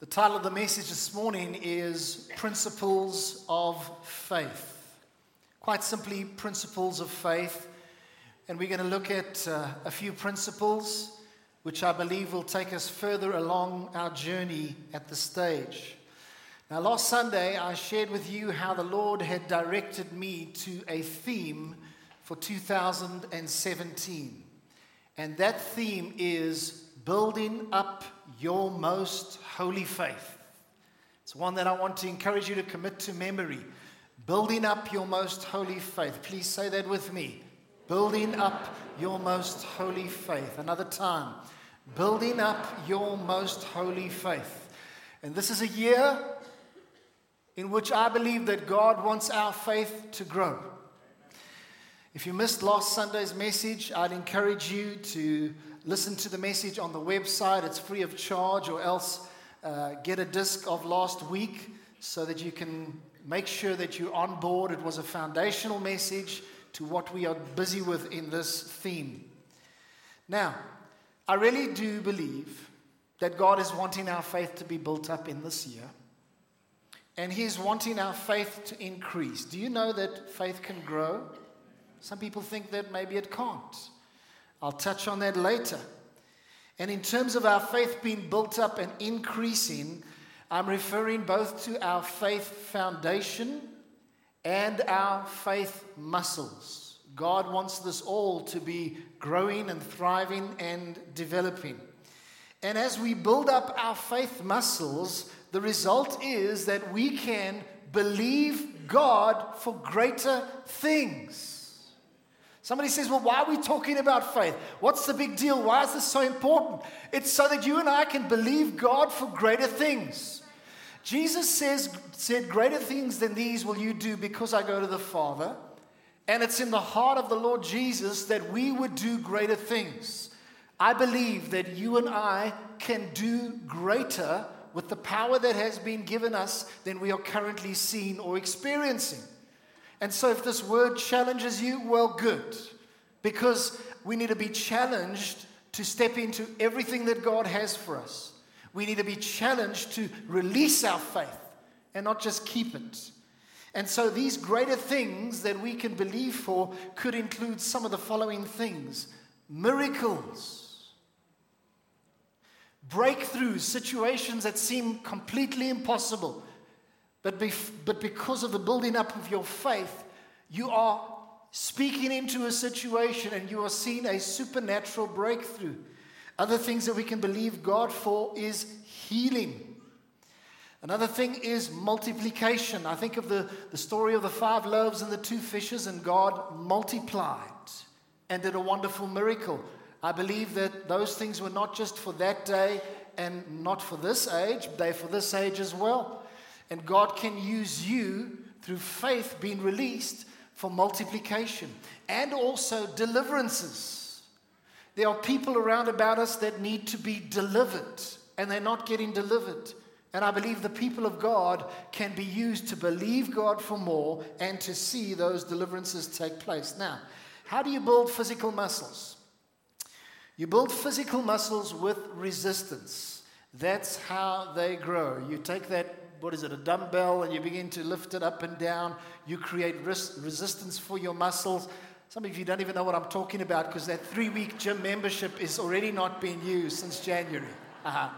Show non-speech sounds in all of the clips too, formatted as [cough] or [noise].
The title of the message this morning is Principles of Faith. Quite simply, Principles of Faith. And we're going to look at uh, a few principles which I believe will take us further along our journey at this stage. Now, last Sunday, I shared with you how the Lord had directed me to a theme for 2017. And that theme is building up your most holy faith. It's one that I want to encourage you to commit to memory. Building up your most holy faith. Please say that with me. Building up your most holy faith. Another time. Building up your most holy faith. And this is a year in which I believe that God wants our faith to grow. If you missed last Sunday's message, I'd encourage you to listen to the message on the website. It's free of charge, or else uh, get a disc of last week so that you can make sure that you're on board. It was a foundational message to what we are busy with in this theme. Now, I really do believe that God is wanting our faith to be built up in this year. And He's wanting our faith to increase. Do you know that faith can grow? Some people think that maybe it can't. I'll touch on that later. And in terms of our faith being built up and increasing, I'm referring both to our faith foundation and our faith muscles. God wants this all to be growing and thriving and developing. And as we build up our faith muscles, the result is that we can believe God for greater things. Somebody says, Well, why are we talking about faith? What's the big deal? Why is this so important? It's so that you and I can believe God for greater things. Jesus says, said, Greater things than these will you do because I go to the Father. And it's in the heart of the Lord Jesus that we would do greater things. I believe that you and I can do greater with the power that has been given us than we are currently seeing or experiencing. And so, if this word challenges you, well, good. Because we need to be challenged to step into everything that God has for us. We need to be challenged to release our faith and not just keep it. And so, these greater things that we can believe for could include some of the following things miracles, breakthroughs, situations that seem completely impossible but, bef- but because of the building up of your faith, you are speaking into a situation and you are seeing a supernatural breakthrough. Other things that we can believe God for is healing. Another thing is multiplication. I think of the, the story of the five loaves and the two fishes, and God multiplied and did a wonderful miracle. I believe that those things were not just for that day and not for this age, they're for this age as well. And God can use you through faith being released for multiplication and also deliverances. There are people around about us that need to be delivered, and they're not getting delivered. And I believe the people of God can be used to believe God for more and to see those deliverances take place. Now, how do you build physical muscles? You build physical muscles with resistance. That's how they grow. You take that what is it, a dumbbell, and you begin to lift it up and down. You create res- resistance for your muscles. Some of you don't even know what I'm talking about because that three week gym membership is already not being used since January. [laughs] Uh-huh.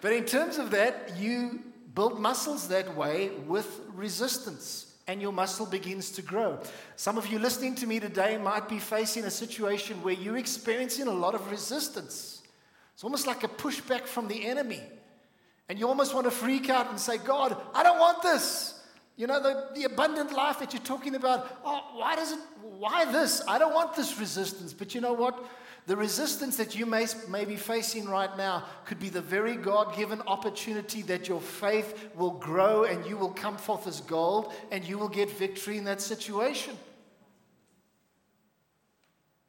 But in terms of that, you build muscles that way with resistance and your muscle begins to grow. Some of you listening to me today might be facing a situation where you're experiencing a lot of resistance. It's almost like a pushback from the enemy. And you almost want to freak out and say, God, I don't want this. You know, the, the abundant life that you're talking about, oh, why does it, why this? I don't want this resistance. But you know what? The resistance that you may, may be facing right now could be the very God given opportunity that your faith will grow and you will come forth as gold and you will get victory in that situation.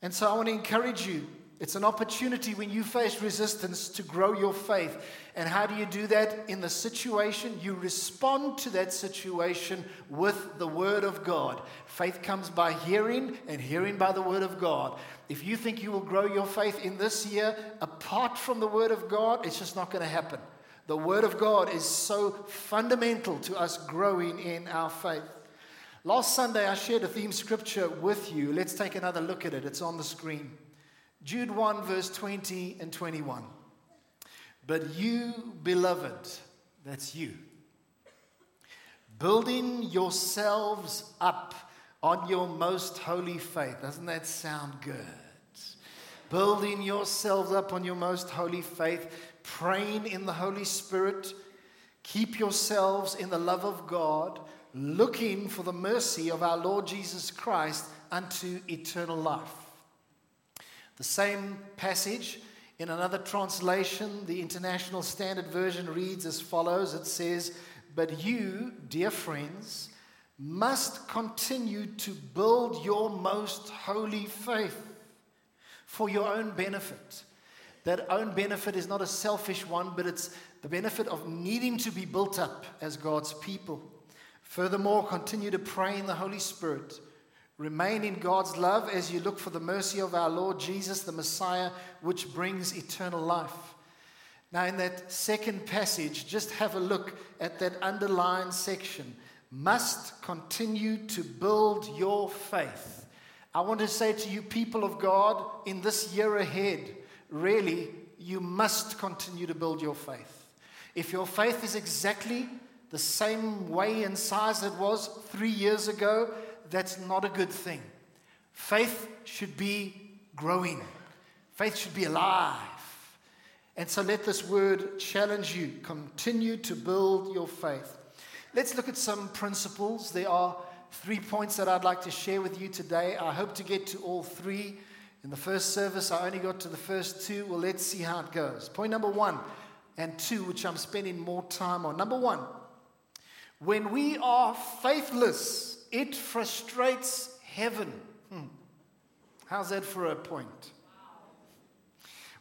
And so I want to encourage you it's an opportunity when you face resistance to grow your faith. And how do you do that? In the situation, you respond to that situation with the Word of God. Faith comes by hearing, and hearing by the Word of God. If you think you will grow your faith in this year apart from the Word of God, it's just not going to happen. The Word of God is so fundamental to us growing in our faith. Last Sunday, I shared a theme scripture with you. Let's take another look at it. It's on the screen. Jude 1, verse 20 and 21. But you, beloved, that's you, building yourselves up on your most holy faith. Doesn't that sound good? Building yourselves up on your most holy faith, praying in the Holy Spirit. Keep yourselves in the love of God, looking for the mercy of our Lord Jesus Christ unto eternal life. The same passage in another translation, the International Standard Version reads as follows It says, But you, dear friends, must continue to build your most holy faith for your own benefit. That own benefit is not a selfish one, but it's the benefit of needing to be built up as God's people. Furthermore, continue to pray in the Holy Spirit. Remain in God's love as you look for the mercy of our Lord Jesus, the Messiah, which brings eternal life. Now, in that second passage, just have a look at that underlined section must continue to build your faith. I want to say to you, people of God, in this year ahead, really, you must continue to build your faith. If your faith is exactly the same way and size it was three years ago, that's not a good thing. Faith should be growing, faith should be alive. And so let this word challenge you. Continue to build your faith. Let's look at some principles. There are three points that I'd like to share with you today. I hope to get to all three. In the first service, I only got to the first two. Well, let's see how it goes. Point number one and two, which I'm spending more time on. Number one, when we are faithless, it frustrates heaven. Hmm. How's that for a point?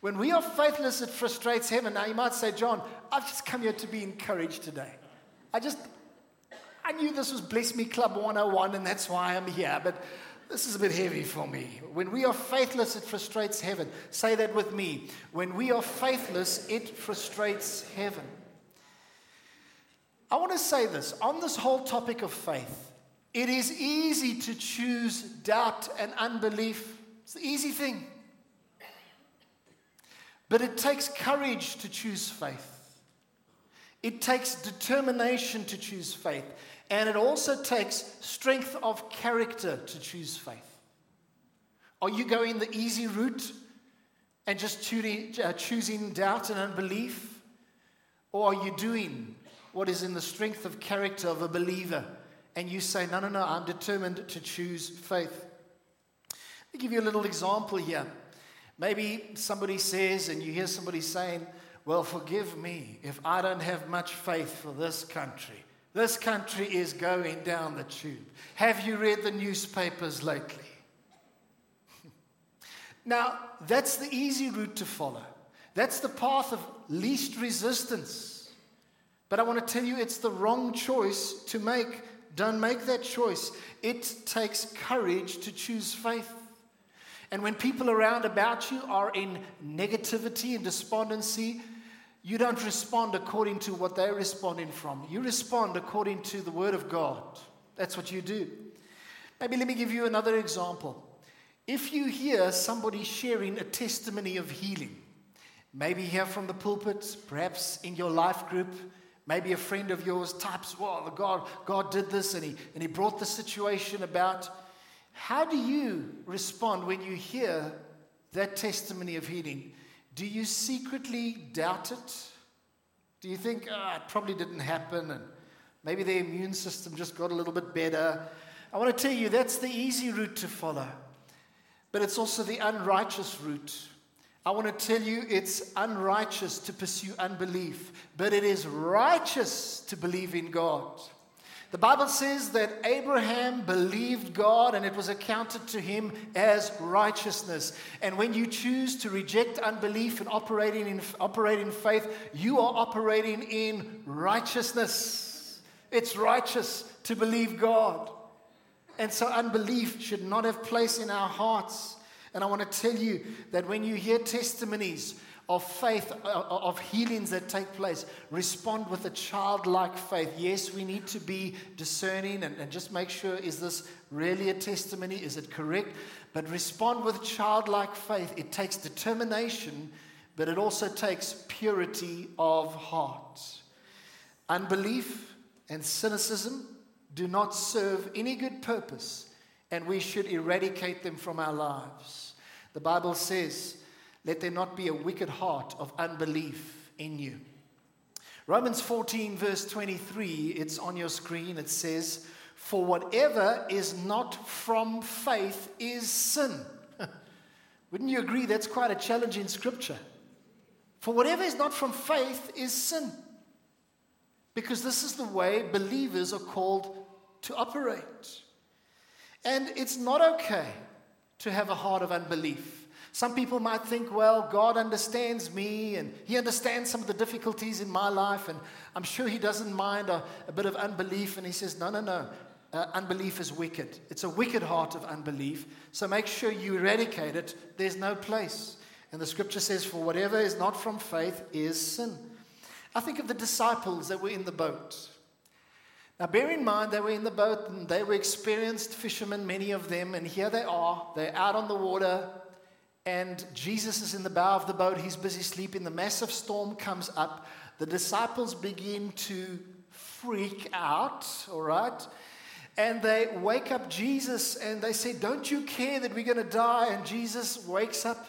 When we are faithless, it frustrates heaven. Now, you might say, John, I've just come here to be encouraged today. I just, I knew this was Bless Me Club 101, and that's why I'm here, but this is a bit heavy for me. When we are faithless, it frustrates heaven. Say that with me. When we are faithless, it frustrates heaven. I want to say this on this whole topic of faith, it is easy to choose doubt and unbelief. It's the easy thing. But it takes courage to choose faith. It takes determination to choose faith, and it also takes strength of character to choose faith. Are you going the easy route and just choosing, uh, doubt and unbelief? Or are you doing what is in the strength of character of a believer and you say, No, no, no, I'm determined to choose faith? Let me give you a little example here. Maybe somebody says, and you hear somebody saying, well, forgive me if I don't have much faith for this country. This country is going down the tube. Have you read the newspapers lately? [laughs] now, that's the easy route to follow. That's the path of least resistance. But I want to tell you, it's the wrong choice to make. Don't make that choice. It takes courage to choose faith. And when people around about you are in negativity and despondency, you don't respond according to what they're responding from. You respond according to the Word of God. That's what you do. Maybe let me give you another example. If you hear somebody sharing a testimony of healing, maybe here from the pulpit, perhaps in your life group, maybe a friend of yours types, well, God, God did this and he, and he brought the situation about. How do you respond when you hear that testimony of healing? Do you secretly doubt it? Do you think, oh, it probably didn't happen and maybe the immune system just got a little bit better? I want to tell you that's the easy route to follow, but it's also the unrighteous route. I want to tell you it's unrighteous to pursue unbelief, but it is righteous to believe in God. The Bible says that Abraham believed God and it was accounted to him as righteousness. And when you choose to reject unbelief and operating in, operate in faith, you are operating in righteousness. It's righteous to believe God. And so unbelief should not have place in our hearts. And I want to tell you that when you hear testimonies of faith, uh, of healings that take place. Respond with a childlike faith. Yes, we need to be discerning and, and just make sure is this really a testimony? Is it correct? But respond with childlike faith. It takes determination, but it also takes purity of heart. Unbelief and cynicism do not serve any good purpose, and we should eradicate them from our lives. The Bible says, Let there not be a wicked heart of unbelief in you. Romans 14, verse 23, it's on your screen. It says, For whatever is not from faith is sin. [laughs] Wouldn't you agree that's quite a challenging scripture? For whatever is not from faith is sin. Because this is the way believers are called to operate. And it's not okay to have a heart of unbelief. Some people might think, well, God understands me and He understands some of the difficulties in my life, and I'm sure He doesn't mind a, a bit of unbelief. And He says, no, no, no. Uh, unbelief is wicked. It's a wicked heart of unbelief. So make sure you eradicate it. There's no place. And the scripture says, for whatever is not from faith is sin. I think of the disciples that were in the boat. Now, bear in mind, they were in the boat and they were experienced fishermen, many of them, and here they are. They're out on the water, and Jesus is in the bow of the boat. He's busy sleeping. The massive storm comes up. The disciples begin to freak out, all right? And they wake up Jesus and they say, Don't you care that we're going to die? And Jesus wakes up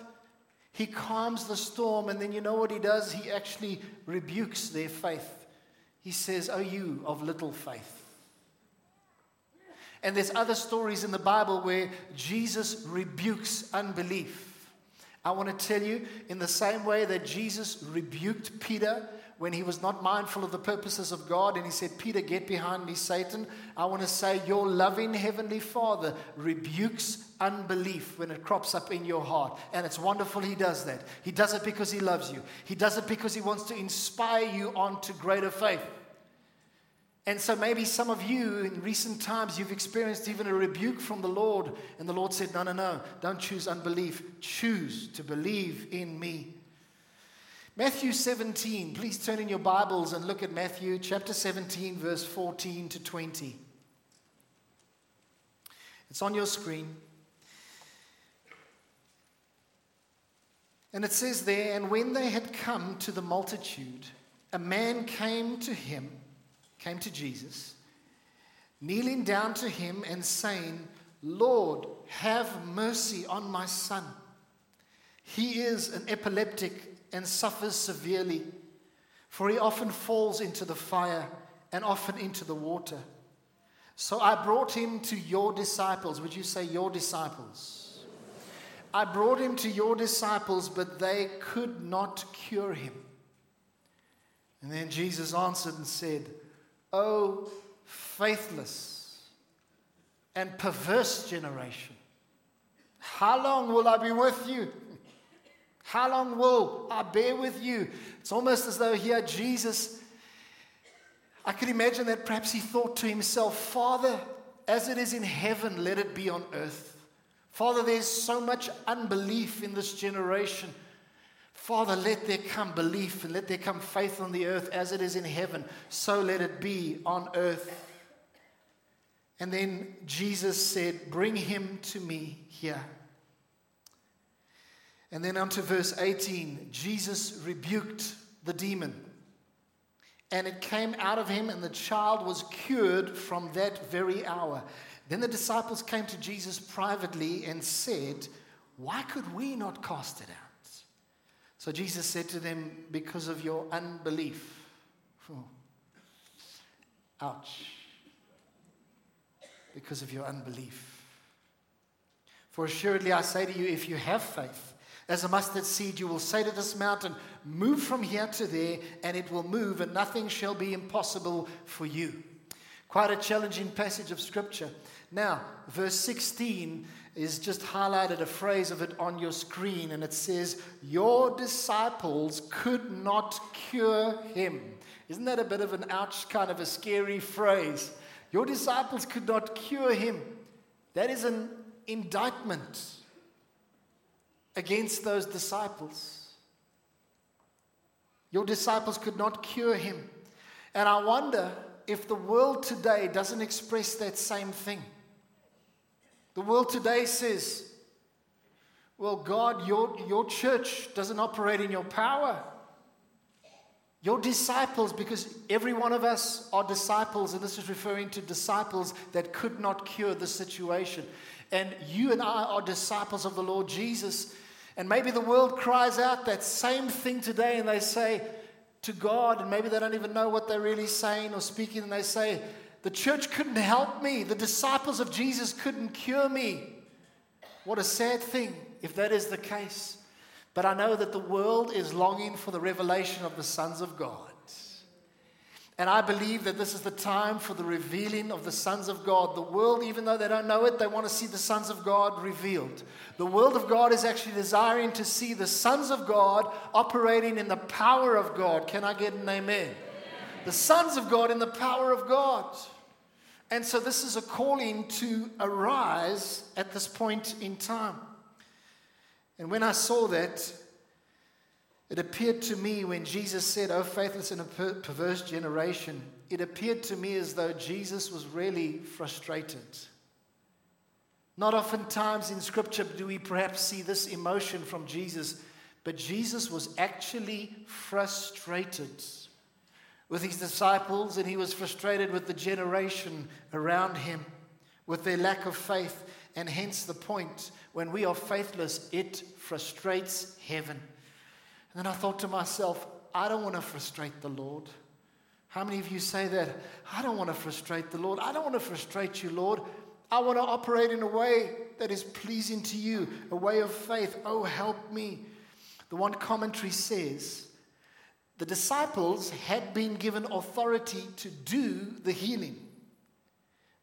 he calms the storm, and then you know what he does? He actually rebukes their faith. He says, Oh, you of little faith. And there's other stories in the Bible where Jesus rebukes unbelief. I want to tell you, in the same way that Jesus rebuked Peter when he was not mindful of the purposes of God and he said, Peter, get behind me, Satan. I want to say, Your loving Heavenly Father rebukes unbelief when it crops up in your heart. And it's wonderful he does that. He does it because he loves you, he does it because he wants to inspire you on to greater faith. And so maybe some of you in recent times you've experienced even a rebuke from the Lord, and the Lord said, No, no, no, don't choose unbelief. Choose to believe in me. Matthew 17, please turn in your Bibles and look at Matthew chapter 17, verse 14 to 20. It's on your screen. And it says there, and when they had come to the multitude, a man came to him, came to Jesus, kneeling down to him and saying, Lord, have mercy on my son. He is an epileptic and suffers severely, for he often falls into the fire and often into the water. So I brought him to your disciples. Would you say your disciples? I brought him to your disciples, but they could not cure him. And then Jesus answered and said, Oh, faithless and perverse generation, how long will I be with you? How long will I bear with you? It's almost as though here Jesus, I could imagine that perhaps he thought to himself, Father, as it is in heaven, let it be on earth. Father, there's so much unbelief in this generation. Father, let there come belief and let there come faith on the earth as it is in heaven. So let it be on earth. And then Jesus said, Bring him to me here. And then on to verse 18 Jesus rebuked the demon. And it came out of him, and the child was cured from that very hour. Then the disciples came to Jesus privately and said, Why could we not cast it out? So Jesus said to them, Because of your unbelief. Ouch. Because of your unbelief. For assuredly I say to you, if you have faith, as a mustard seed, you will say to this mountain, Move from here to there, and it will move, and nothing shall be impossible for you. Quite a challenging passage of scripture. Now, verse 16 is just highlighted a phrase of it on your screen, and it says, Your disciples could not cure him. Isn't that a bit of an ouch, kind of a scary phrase? Your disciples could not cure him. That is an indictment against those disciples. Your disciples could not cure him. And I wonder if the world today doesn't express that same thing. The world today says, well, God, your, your church doesn't operate in your power. Your disciples, because every one of us are disciples, and this is referring to disciples that could not cure the situation. And you and I are disciples of the Lord Jesus. And maybe the world cries out that same thing today, and they say to God, and maybe they don't even know what they're really saying or speaking, and they say, The church couldn't help me, the disciples of Jesus couldn't cure me. What a sad thing if that is the case. But I know that the world is longing for the revelation of the sons of God. And I believe that this is the time for the revealing of the sons of God. The world, even though they don't know it, they want to see the sons of God revealed. The world of God is actually desiring to see the sons of God operating in the power of God. Can I get an amen? amen. The sons of God in the power of God. And so this is a calling to arise at this point in time. And when I saw that, it appeared to me when Jesus said, Oh, faithless and perverse generation, it appeared to me as though Jesus was really frustrated. Not oftentimes in Scripture do we perhaps see this emotion from Jesus, but Jesus was actually frustrated with his disciples, and he was frustrated with the generation around him, with their lack of faith, and hence the point when we are faithless, it frustrates heaven. And then I thought to myself, I don't want to frustrate the Lord. How many of you say that? I don't want to frustrate the Lord. I don't want to frustrate you, Lord. I want to operate in a way that is pleasing to you, a way of faith. Oh, help me. The one commentary says the disciples had been given authority to do the healing.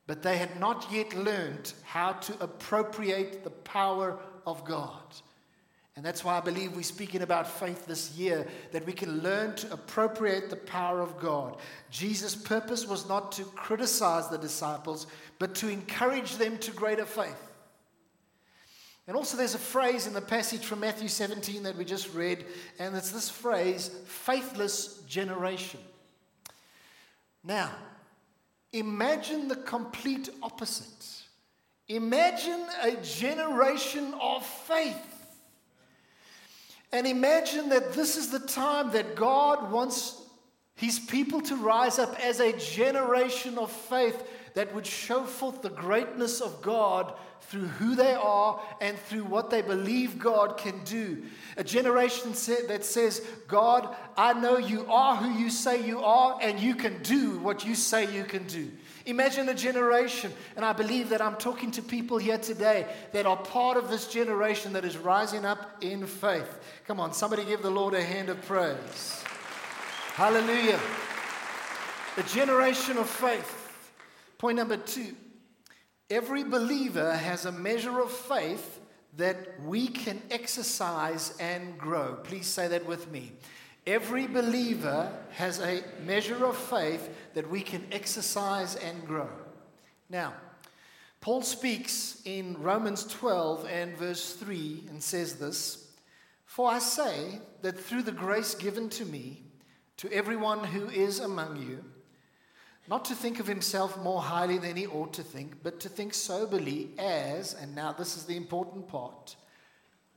But they had not yet learned how to appropriate the power of God. And that's why I believe we're speaking about faith this year, that we can learn to appropriate the power of God. Jesus' purpose was not to criticize the disciples, but to encourage them to greater faith. And also, there's a phrase in the passage from Matthew 17 that we just read, and it's this phrase faithless generation. Now, Imagine the complete opposite. Imagine a generation of faith. And imagine that this is the time that God wants his people to rise up as a generation of faith that would show forth the greatness of God through who they are and through what they believe God can do. A generation that says, God, I know you are who you say you are, and you can do what you say you can do. Imagine a generation, and I believe that I'm talking to people here today that are part of this generation that is rising up in faith. Come on, somebody give the Lord a hand of praise. Hallelujah. A generation of faith. Point number two every believer has a measure of faith that we can exercise and grow. Please say that with me. Every believer has a measure of faith that we can exercise and grow. Now, Paul speaks in Romans 12 and verse 3 and says this For I say that through the grace given to me, to everyone who is among you, not to think of himself more highly than he ought to think, but to think soberly as, and now this is the important part,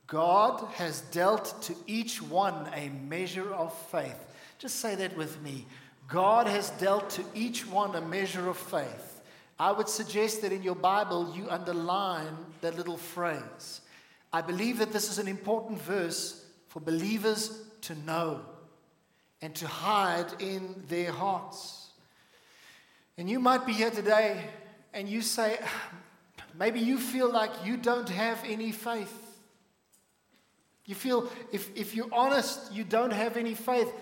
God has dealt to each one a measure of faith. Just say that with me. God has dealt to each one a measure of faith. I would suggest that in your Bible you underline that little phrase. I believe that this is an important verse for believers to know and to hide in their hearts. And you might be here today and you say, [sighs] maybe you feel like you don't have any faith. You feel, if, if you're honest, you don't have any faith.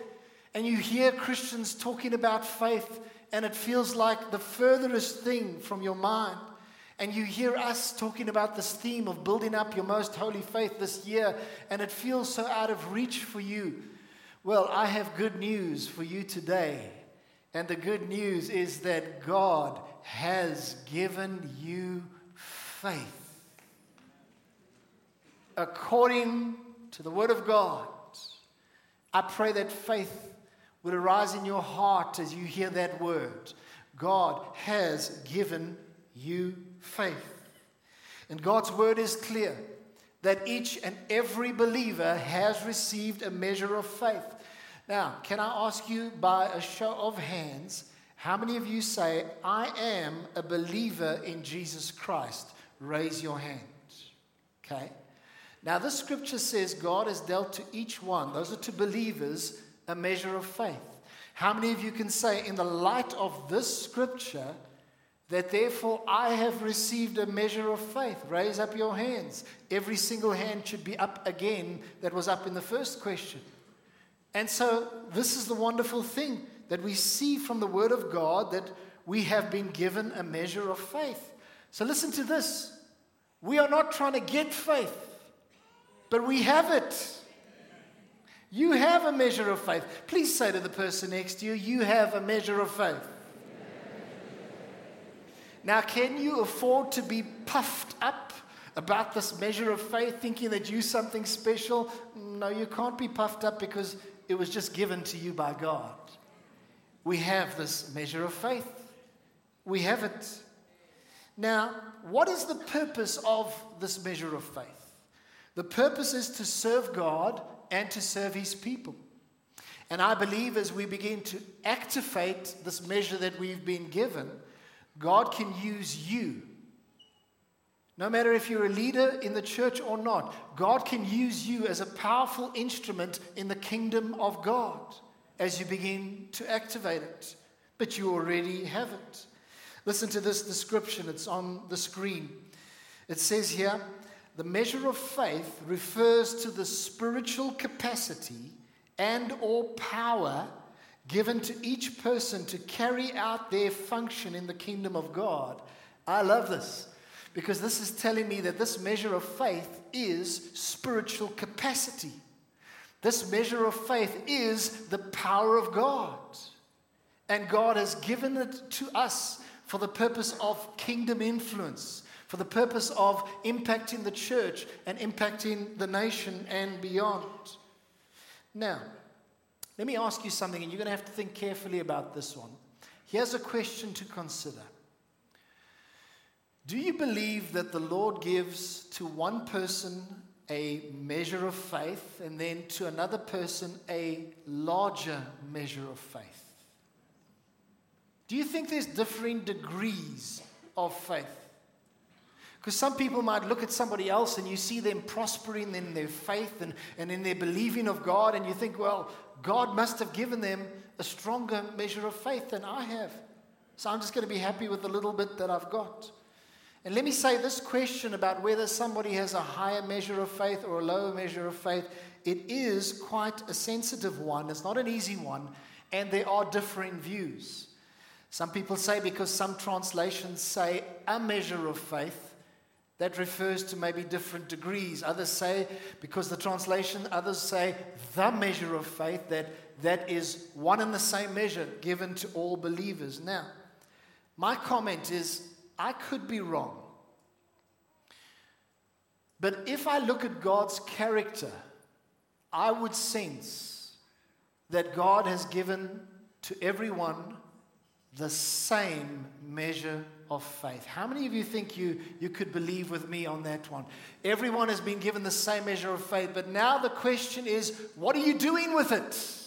And you hear Christians talking about faith, and it feels like the furthest thing from your mind. And you hear us talking about this theme of building up your most holy faith this year, and it feels so out of reach for you. Well, I have good news for you today. And the good news is that God has given you faith. According to the Word of God, I pray that faith would arise in your heart as you hear that word. God has given you faith. And God's word is clear that each and every believer has received a measure of faith. Now, can I ask you by a show of hands, how many of you say, I am a believer in Jesus Christ? Raise your hand. Okay? Now, this scripture says God has dealt to each one, those are to believers, a measure of faith. How many of you can say, in the light of this scripture, that therefore I have received a measure of faith? Raise up your hands. Every single hand should be up again that was up in the first question. And so, this is the wonderful thing that we see from the Word of God that we have been given a measure of faith. So, listen to this. We are not trying to get faith, but we have it. You have a measure of faith. Please say to the person next to you, You have a measure of faith. Now, can you afford to be puffed up about this measure of faith, thinking that you're something special? No, you can't be puffed up because it was just given to you by God. We have this measure of faith. We have it. Now, what is the purpose of this measure of faith? The purpose is to serve God and to serve His people. And I believe as we begin to activate this measure that we've been given, God can use you. No matter if you're a leader in the church or not, God can use you as a powerful instrument in the kingdom of God as you begin to activate it. But you already have it. Listen to this description, it's on the screen. It says here the measure of faith refers to the spiritual capacity and or power given to each person to carry out their function in the kingdom of God. I love this because this is telling me that this measure of faith is spiritual capacity. This measure of faith is the power of God. And God has given it to us for the purpose of kingdom influence, for the purpose of impacting the church and impacting the nation and beyond. Now, let me ask you something, and you're going to have to think carefully about this one. Here's a question to consider Do you believe that the Lord gives to one person a measure of faith and then to another person a larger measure of faith? Do you think there's differing degrees of faith? Because some people might look at somebody else and you see them prospering in their faith and, and in their believing of God, and you think, well, God must have given them a stronger measure of faith than I have. So I'm just going to be happy with the little bit that I've got. And let me say this question about whether somebody has a higher measure of faith or a lower measure of faith, it is quite a sensitive one. It's not an easy one, and there are differing views. Some people say because some translations say a measure of faith, that refers to maybe different degrees. Others say, because the translation, others say the measure of faith, that that is one and the same measure given to all believers. Now, my comment is I could be wrong. But if I look at God's character, I would sense that God has given to everyone the same measure of faith. How many of you think you, you could believe with me on that one? Everyone has been given the same measure of faith, but now the question is what are you doing with it?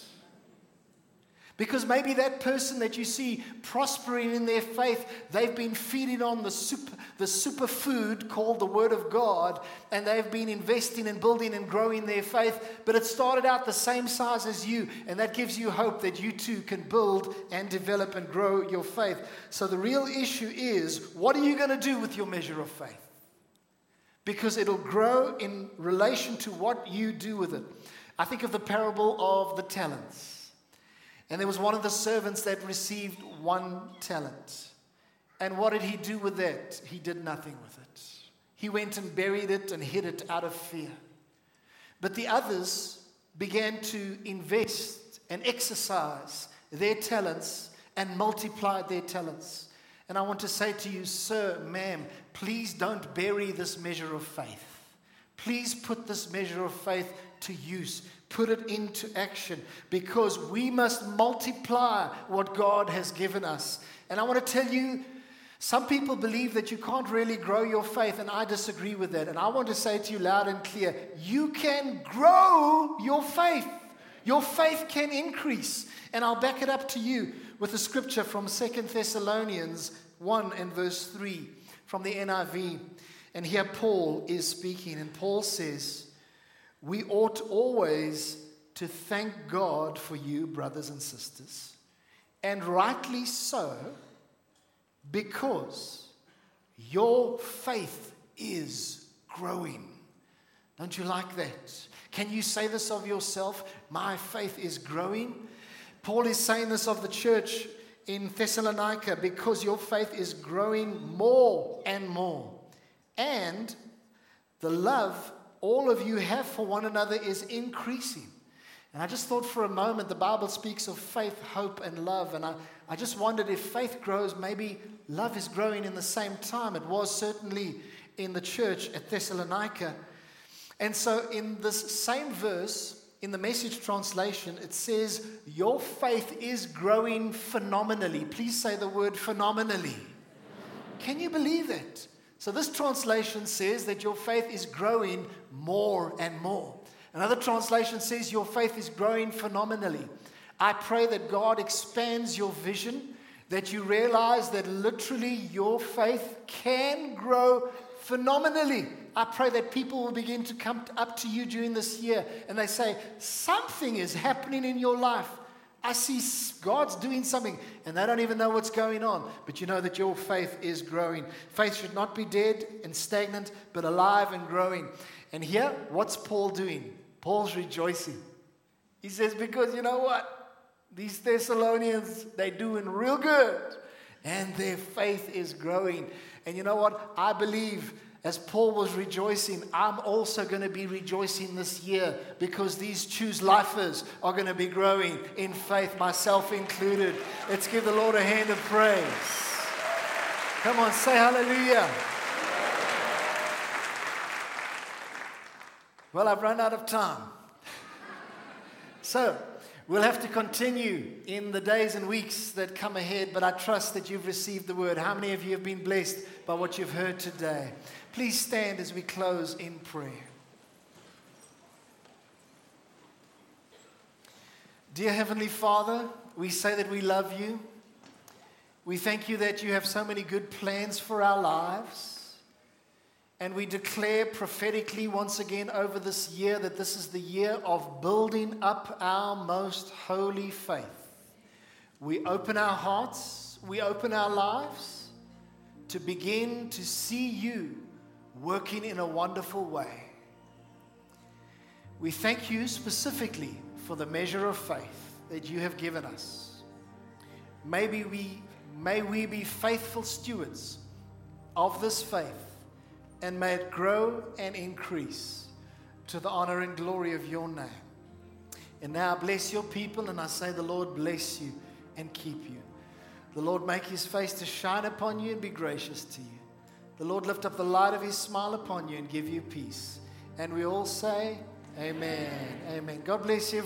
Because maybe that person that you see prospering in their faith, they've been feeding on the super, the superfood called the Word of God, and they've been investing and building and growing their faith. But it started out the same size as you, and that gives you hope that you too can build and develop and grow your faith. So the real issue is what are you going to do with your measure of faith? Because it'll grow in relation to what you do with it. I think of the parable of the talents. And there was one of the servants that received one talent. And what did he do with that? He did nothing with it. He went and buried it and hid it out of fear. But the others began to invest and exercise their talents and multiplied their talents. And I want to say to you, sir, ma'am, please don't bury this measure of faith. Please put this measure of faith to use. Put it into action because we must multiply what God has given us. And I want to tell you, some people believe that you can't really grow your faith, and I disagree with that. And I want to say to you loud and clear you can grow your faith. Your faith can increase. And I'll back it up to you with a scripture from Second Thessalonians 1 and verse 3 from the NIV. And here Paul is speaking, and Paul says, We ought always to thank God for you, brothers and sisters, and rightly so, because your faith is growing. Don't you like that? Can you say this of yourself? My faith is growing. Paul is saying this of the church in Thessalonica because your faith is growing more and more. And the love all of you have for one another is increasing. And I just thought for a moment the Bible speaks of faith, hope, and love. And I, I just wondered if faith grows, maybe love is growing in the same time. It was certainly in the church at Thessalonica. And so, in this same verse, in the message translation, it says, Your faith is growing phenomenally. Please say the word phenomenally. Can you believe it? So, this translation says that your faith is growing more and more. Another translation says your faith is growing phenomenally. I pray that God expands your vision, that you realize that literally your faith can grow phenomenally. I pray that people will begin to come up to you during this year and they say, Something is happening in your life. I see God's doing something, and they don't even know what's going on. But you know that your faith is growing. Faith should not be dead and stagnant, but alive and growing. And here, what's Paul doing? Paul's rejoicing. He says, Because you know what? These Thessalonians, they're doing real good, and their faith is growing. And you know what? I believe as Paul was rejoicing, I'm also going to be rejoicing this year because these choose lifers are going to be growing in faith, myself included. Let's give the Lord a hand of praise. Come on, say hallelujah. Well, I've run out of time. so, we'll have to continue in the days and weeks that come ahead, but I trust that you've received the word. How many of you have been blessed by what you've heard today? Please stand as we close in prayer. Dear Heavenly Father, we say that we love you. We thank you that you have so many good plans for our lives. And we declare prophetically once again over this year that this is the year of building up our most holy faith. We open our hearts, we open our lives to begin to see you working in a wonderful way. We thank you specifically for the measure of faith that you have given us. Maybe we, may we be faithful stewards of this faith and may it grow and increase to the honor and glory of your name. And now I bless your people, and I say, The Lord bless you and keep you. The Lord make his face to shine upon you and be gracious to you. The Lord lift up the light of his smile upon you and give you peace. And we all say, Amen. Amen. God bless you.